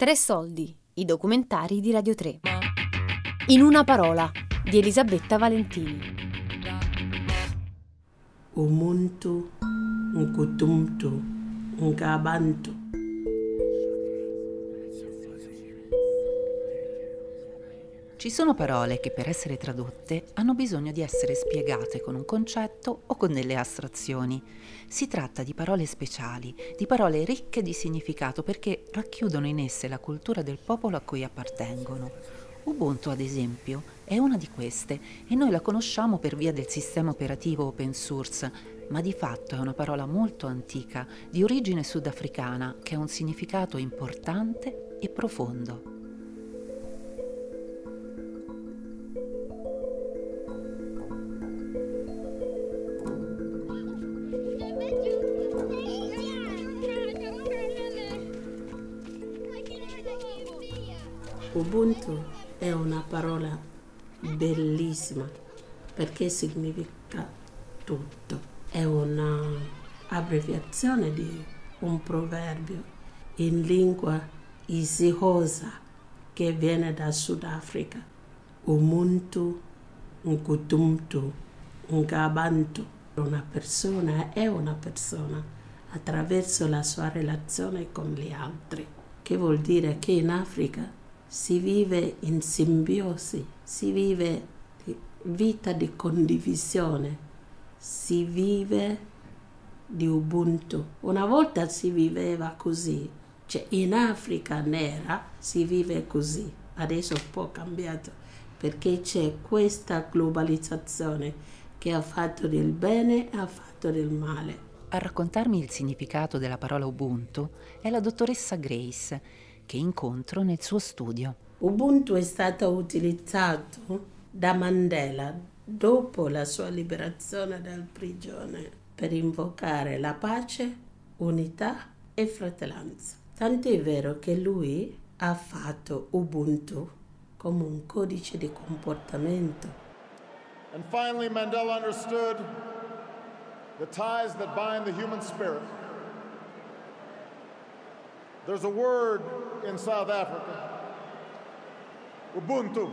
Tre soldi, i documentari di Radio 3. In una parola, di Elisabetta Valentini. Umuntu, Nkutumtu, Nkabantu. Ci sono parole che per essere tradotte hanno bisogno di essere spiegate con un concetto o con delle astrazioni. Si tratta di parole speciali, di parole ricche di significato perché racchiudono in esse la cultura del popolo a cui appartengono. Ubuntu, ad esempio, è una di queste e noi la conosciamo per via del sistema operativo open source, ma di fatto è una parola molto antica, di origine sudafricana, che ha un significato importante e profondo. Una parola bellissima perché significa tutto. È un'abbreviazione di un proverbio in lingua isihosa che viene da Sudafrica. Umuntu, Nkutumtu, Ngabantu. Una persona è una persona attraverso la sua relazione con gli altri, che vuol dire che in Africa si vive in simbiosi, si vive vita di condivisione, si vive di Ubuntu. Una volta si viveva così, cioè in Africa nera si vive così, adesso è un po' cambiato perché c'è questa globalizzazione che ha fatto del bene e ha fatto del male. A raccontarmi il significato della parola Ubuntu è la dottoressa Grace che incontro nel suo studio. Ubuntu è stato utilizzato da Mandela dopo la sua liberazione dal prigione per invocare la pace, unità e fratellanza. Tant'è vero che lui ha fatto Ubuntu come un codice di comportamento. And finally Mandela understood the ties that bind the human spirit. There's a word in South Africa, Ubuntu.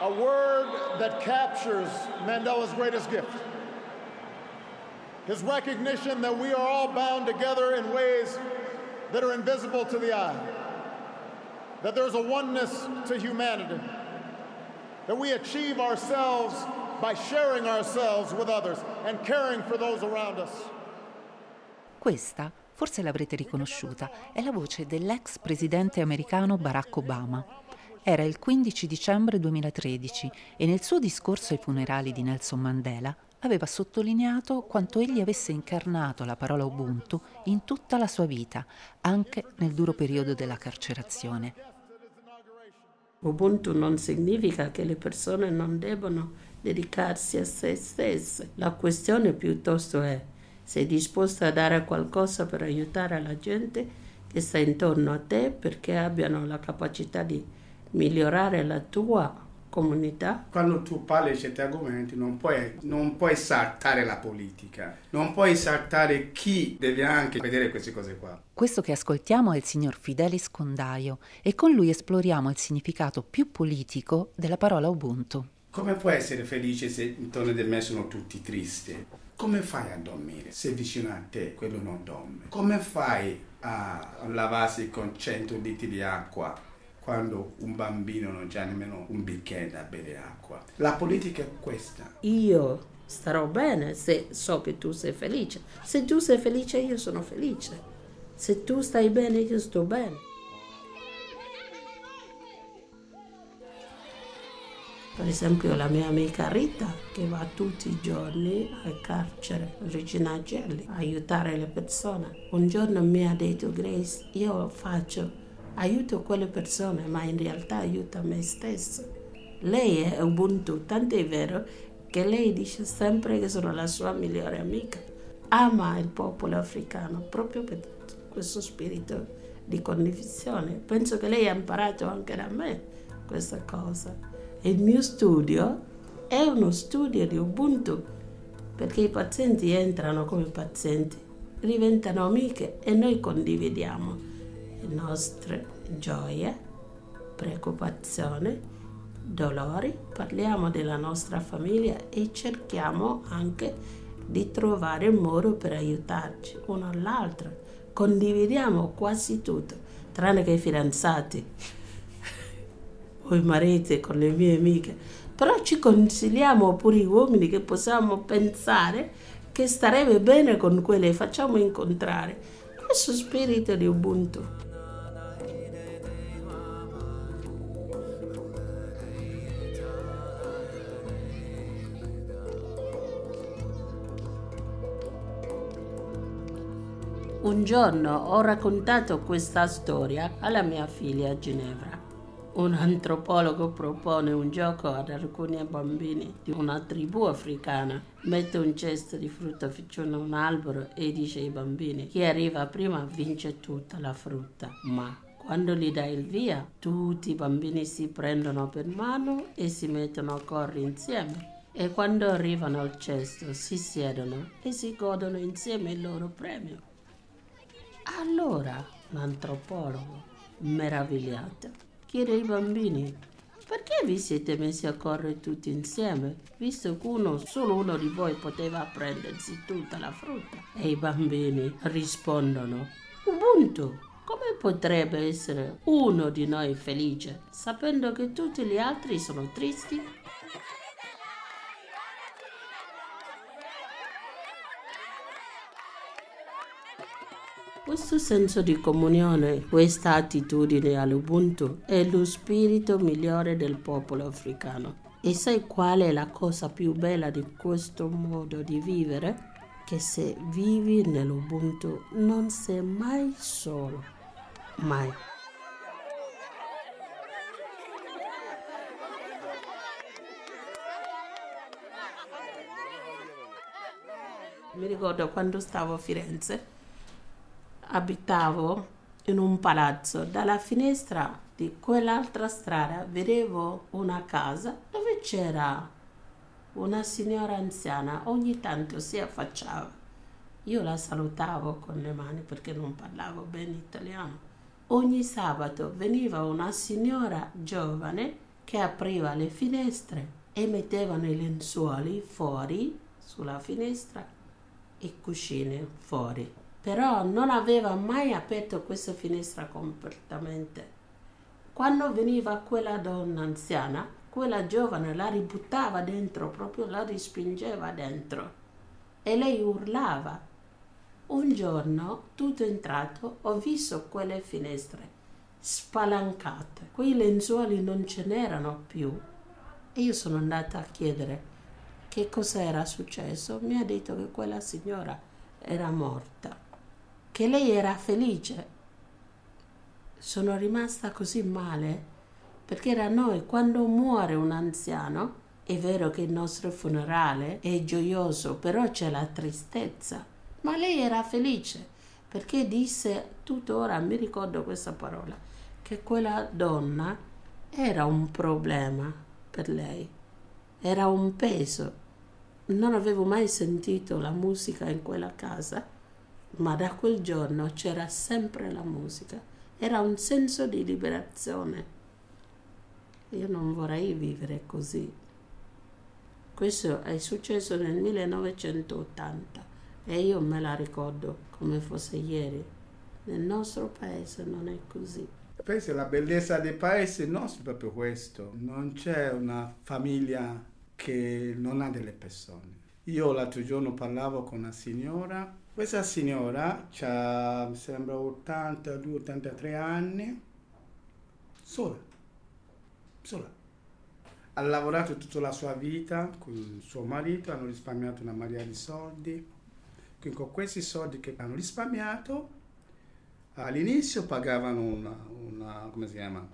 A word that captures Mandela's greatest gift. His recognition that we are all bound together in ways that are invisible to the eye. That there's a oneness to humanity. That we achieve ourselves by sharing ourselves with others and caring for those around us. Questa, forse l'avrete riconosciuta, è la voce dell'ex presidente americano Barack Obama. Era il 15 dicembre 2013 e nel suo discorso ai funerali di Nelson Mandela aveva sottolineato quanto egli avesse incarnato la parola Ubuntu in tutta la sua vita, anche nel duro periodo della carcerazione. Ubuntu non significa che le persone non debbano dedicarsi a se stesse. La questione piuttosto è sei disposto a dare qualcosa per aiutare la gente che sta intorno a te perché abbiano la capacità di migliorare la tua comunità. Quando tu parli di certi argomenti non puoi, non puoi saltare la politica, non puoi saltare chi deve anche vedere queste cose qua. Questo che ascoltiamo è il signor Fidelis Condaio e con lui esploriamo il significato più politico della parola Ubuntu. Come puoi essere felice se intorno a me sono tutti tristi? Come fai a dormire se vicino a te quello non dorme? Come fai a lavarsi con 100 litri di acqua quando un bambino non ha nemmeno un bicchiere da bere acqua? La politica è questa. Io starò bene se so che tu sei felice. Se tu sei felice io sono felice. Se tu stai bene io sto bene. Per esempio la mia amica Rita che va tutti i giorni al carcere Regina Gelli a aiutare le persone. Un giorno mi ha detto Grace, io faccio, aiuto quelle persone ma in realtà aiuto me stesso. Lei è Ubuntu, tanto è vero che lei dice sempre che sono la sua migliore amica. Ama il popolo africano proprio per questo spirito di condivisione. Penso che lei ha imparato anche da me questa cosa. Il mio studio è uno studio di Ubuntu perché i pazienti entrano come pazienti, diventano amiche e noi condividiamo le nostre gioie, preoccupazioni, dolori, parliamo della nostra famiglia e cerchiamo anche di trovare il modo per aiutarci uno all'altro. Condividiamo quasi tutto, tranne che i fidanzati o i mariti con le mie amiche. Però ci consigliamo pure gli uomini che possiamo pensare che starebbe bene con quelle facciamo incontrare questo spirito di Ubuntu. Un giorno ho raccontato questa storia alla mia figlia Ginevra. Un antropologo propone un gioco ad alcuni bambini di una tribù africana. Mette un cesto di frutta vicino a un albero e dice ai bambini chi arriva prima vince tutta la frutta. Ma quando gli dai il via, tutti i bambini si prendono per mano e si mettono a correre insieme. E quando arrivano al cesto si siedono e si godono insieme il loro premio. Allora l'antropologo, meravigliato, chiede ai bambini perché vi siete messi a correre tutti insieme, visto che uno, solo uno di voi poteva prendersi tutta la frutta? E i bambini rispondono, Ubuntu, come potrebbe essere uno di noi felice, sapendo che tutti gli altri sono tristi? Questo senso di comunione, questa attitudine all'Ubuntu è lo spirito migliore del popolo africano. E sai qual è la cosa più bella di questo modo di vivere? Che se vivi nell'Ubuntu non sei mai solo. Mai. Mi ricordo quando stavo a Firenze abitavo in un palazzo. Dalla finestra di quell'altra strada vedevo una casa dove c'era una signora anziana. Ogni tanto si affacciava. Io la salutavo con le mani perché non parlavo bene italiano. Ogni sabato veniva una signora giovane che apriva le finestre e mettevano i lenzuoli fuori sulla finestra e cuscine fuori però non aveva mai aperto questa finestra completamente. Quando veniva quella donna anziana, quella giovane la ributtava dentro, proprio la rispingeva dentro e lei urlava. Un giorno, tutto entrato, ho visto quelle finestre spalancate, quei lenzuoli non ce n'erano più e io sono andata a chiedere che cosa era successo. Mi ha detto che quella signora era morta che lei era felice. Sono rimasta così male perché da noi quando muore un anziano è vero che il nostro funerale è gioioso, però c'è la tristezza. Ma lei era felice perché disse tuttora, mi ricordo questa parola, che quella donna era un problema per lei, era un peso. Non avevo mai sentito la musica in quella casa ma da quel giorno c'era sempre la musica, era un senso di liberazione. Io non vorrei vivere così. Questo è successo nel 1980 e io me la ricordo come fosse ieri. Nel nostro paese non è così. Penso la bellezza del paese nostro è proprio questo. Non c'è una famiglia che non ha delle persone. Io l'altro giorno parlavo con una signora questa signora ha, mi sembra, 82-83 anni, sola, sola. Ha lavorato tutta la sua vita con suo marito, hanno risparmiato una marea di soldi. Quindi con questi soldi che hanno risparmiato, all'inizio pagavano una, una come si chiama,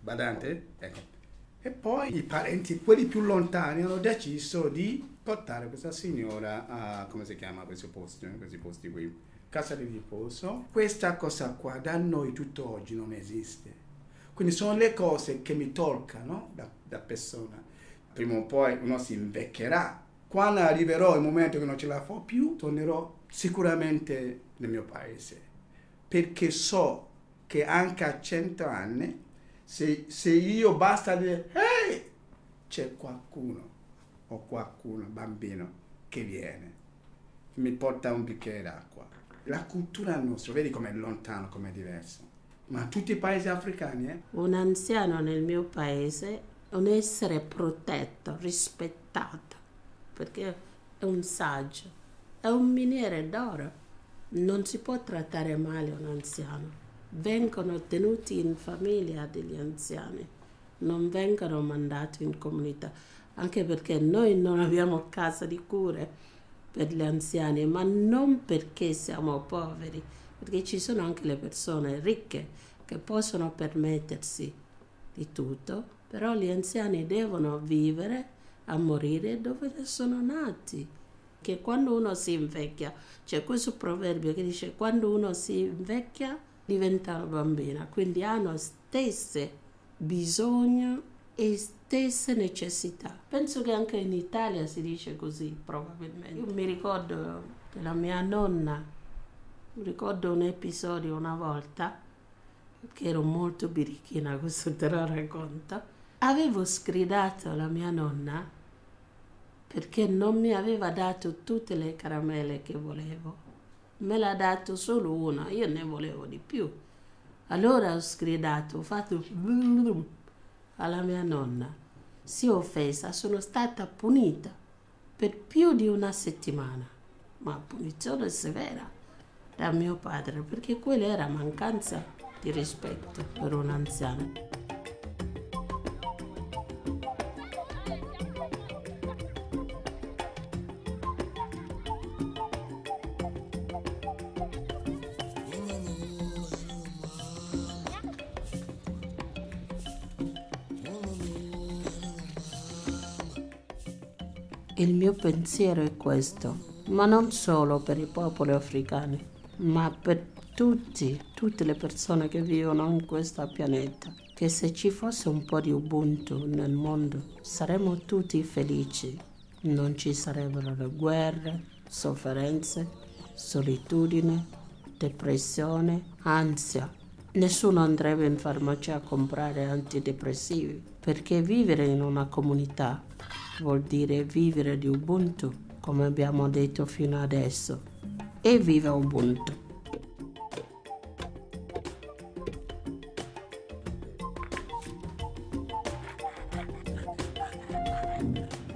badante, ecco. E poi i parenti, quelli più lontani, hanno deciso di portare questa signora a, come si chiama questi posti, eh, questi posti qui, casa di riposo. Questa cosa qua da noi tutt'oggi non esiste. Quindi sono le cose che mi toccano da, da persona. Prima o poi uno si invecchierà Quando arriverò il momento che non ce la fa più, tornerò sicuramente nel mio paese, perché so che anche a cento anni, se, se io basta dire, ehi, c'è qualcuno o qualcuno, bambino, che viene, mi porta un bicchiere d'acqua. La cultura nostra, vedi com'è lontano, com'è diverso. Ma tutti i paesi africani, eh? Un anziano nel mio paese è un essere protetto, rispettato, perché è un saggio, è un miniere d'oro. Non si può trattare male un anziano. Vengono tenuti in famiglia degli anziani, non vengono mandati in comunità, anche perché noi non abbiamo casa di cure per gli anziani, ma non perché siamo poveri, perché ci sono anche le persone ricche che possono permettersi di tutto, però gli anziani devono vivere a morire dove sono nati. Che quando uno si invecchia, c'è questo proverbio che dice quando uno si invecchia diventa una bambina, quindi hanno stesse bisogni e stesse necessità. Penso che anche in Italia si dice così, probabilmente. Io mi ricordo della mia nonna, ricordo un episodio una volta, che ero molto birichina, questo te lo racconto, avevo sgridato la mia nonna perché non mi aveva dato tutte le caramelle che volevo. Me l'ha dato solo una, io ne volevo di più. Allora ho sgridato, ho fatto alla mia nonna. Si offesa, sono stata punita per più di una settimana, ma punizione severa da mio padre, perché quella era mancanza di rispetto per un anziano. Il mio pensiero è questo, ma non solo per i popoli africani, ma per tutti, tutte le persone che vivono in questo pianeta, che se ci fosse un po' di Ubuntu nel mondo saremmo tutti felici, non ci sarebbero le guerre, sofferenze, solitudine, depressione, ansia. Nessuno andrebbe in farmacia a comprare antidepressivi, perché vivere in una comunità vuol dire vivere di Ubuntu, come abbiamo detto fino adesso. E viva Ubuntu!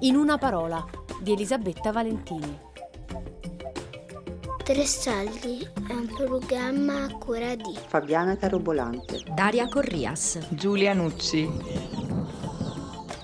In una parola di Elisabetta Valentini. Tre Saldi è un programma a cura di Fabiana Carobolante, Daria Corrias, Giulia Nucci.